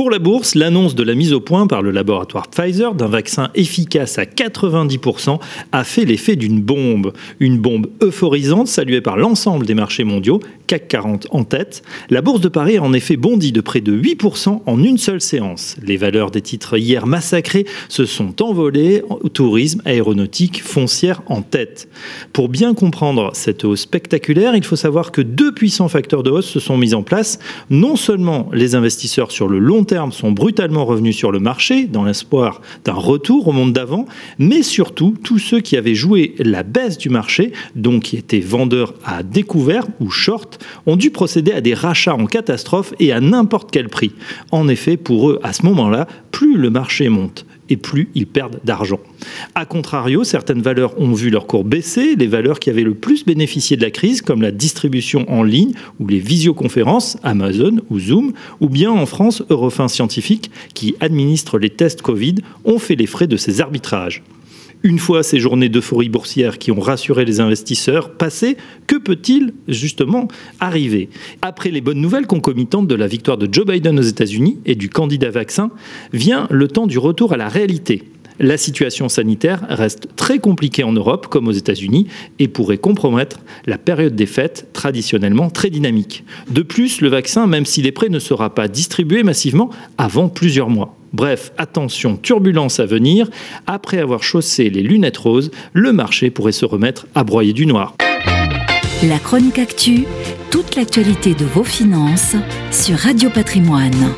Pour la bourse, l'annonce de la mise au point par le laboratoire Pfizer d'un vaccin efficace à 90% a fait l'effet d'une bombe. Une bombe euphorisante saluée par l'ensemble des marchés mondiaux, CAC 40 en tête. La bourse de Paris a en effet bondi de près de 8% en une seule séance. Les valeurs des titres hier massacrés se sont envolées, tourisme, aéronautique, foncière en tête. Pour bien comprendre cette hausse spectaculaire, il faut savoir que deux puissants facteurs de hausse se sont mis en place. Non seulement les investisseurs sur le long sont brutalement revenus sur le marché dans l'espoir d'un retour au monde d'avant, mais surtout tous ceux qui avaient joué la baisse du marché, donc qui étaient vendeurs à découvert ou short, ont dû procéder à des rachats en catastrophe et à n'importe quel prix. En effet, pour eux, à ce moment-là, plus le marché monte, et plus ils perdent d'argent. A contrario, certaines valeurs ont vu leur cours baisser, les valeurs qui avaient le plus bénéficié de la crise, comme la distribution en ligne ou les visioconférences, Amazon ou Zoom, ou bien en France, Eurofin Scientifique, qui administre les tests Covid, ont fait les frais de ces arbitrages. Une fois ces journées d'euphorie boursière qui ont rassuré les investisseurs passées, que peut-il justement arriver? Après les bonnes nouvelles concomitantes de la victoire de Joe Biden aux États-Unis et du candidat vaccin, vient le temps du retour à la réalité. La situation sanitaire reste très compliquée en Europe comme aux États-Unis et pourrait compromettre la période des fêtes traditionnellement très dynamique. De plus, le vaccin, même s'il est prêt, ne sera pas distribué massivement avant plusieurs mois. Bref, attention, turbulence à venir. Après avoir chaussé les lunettes roses, le marché pourrait se remettre à broyer du noir. La chronique actu, toute l'actualité de vos finances sur Radio Patrimoine.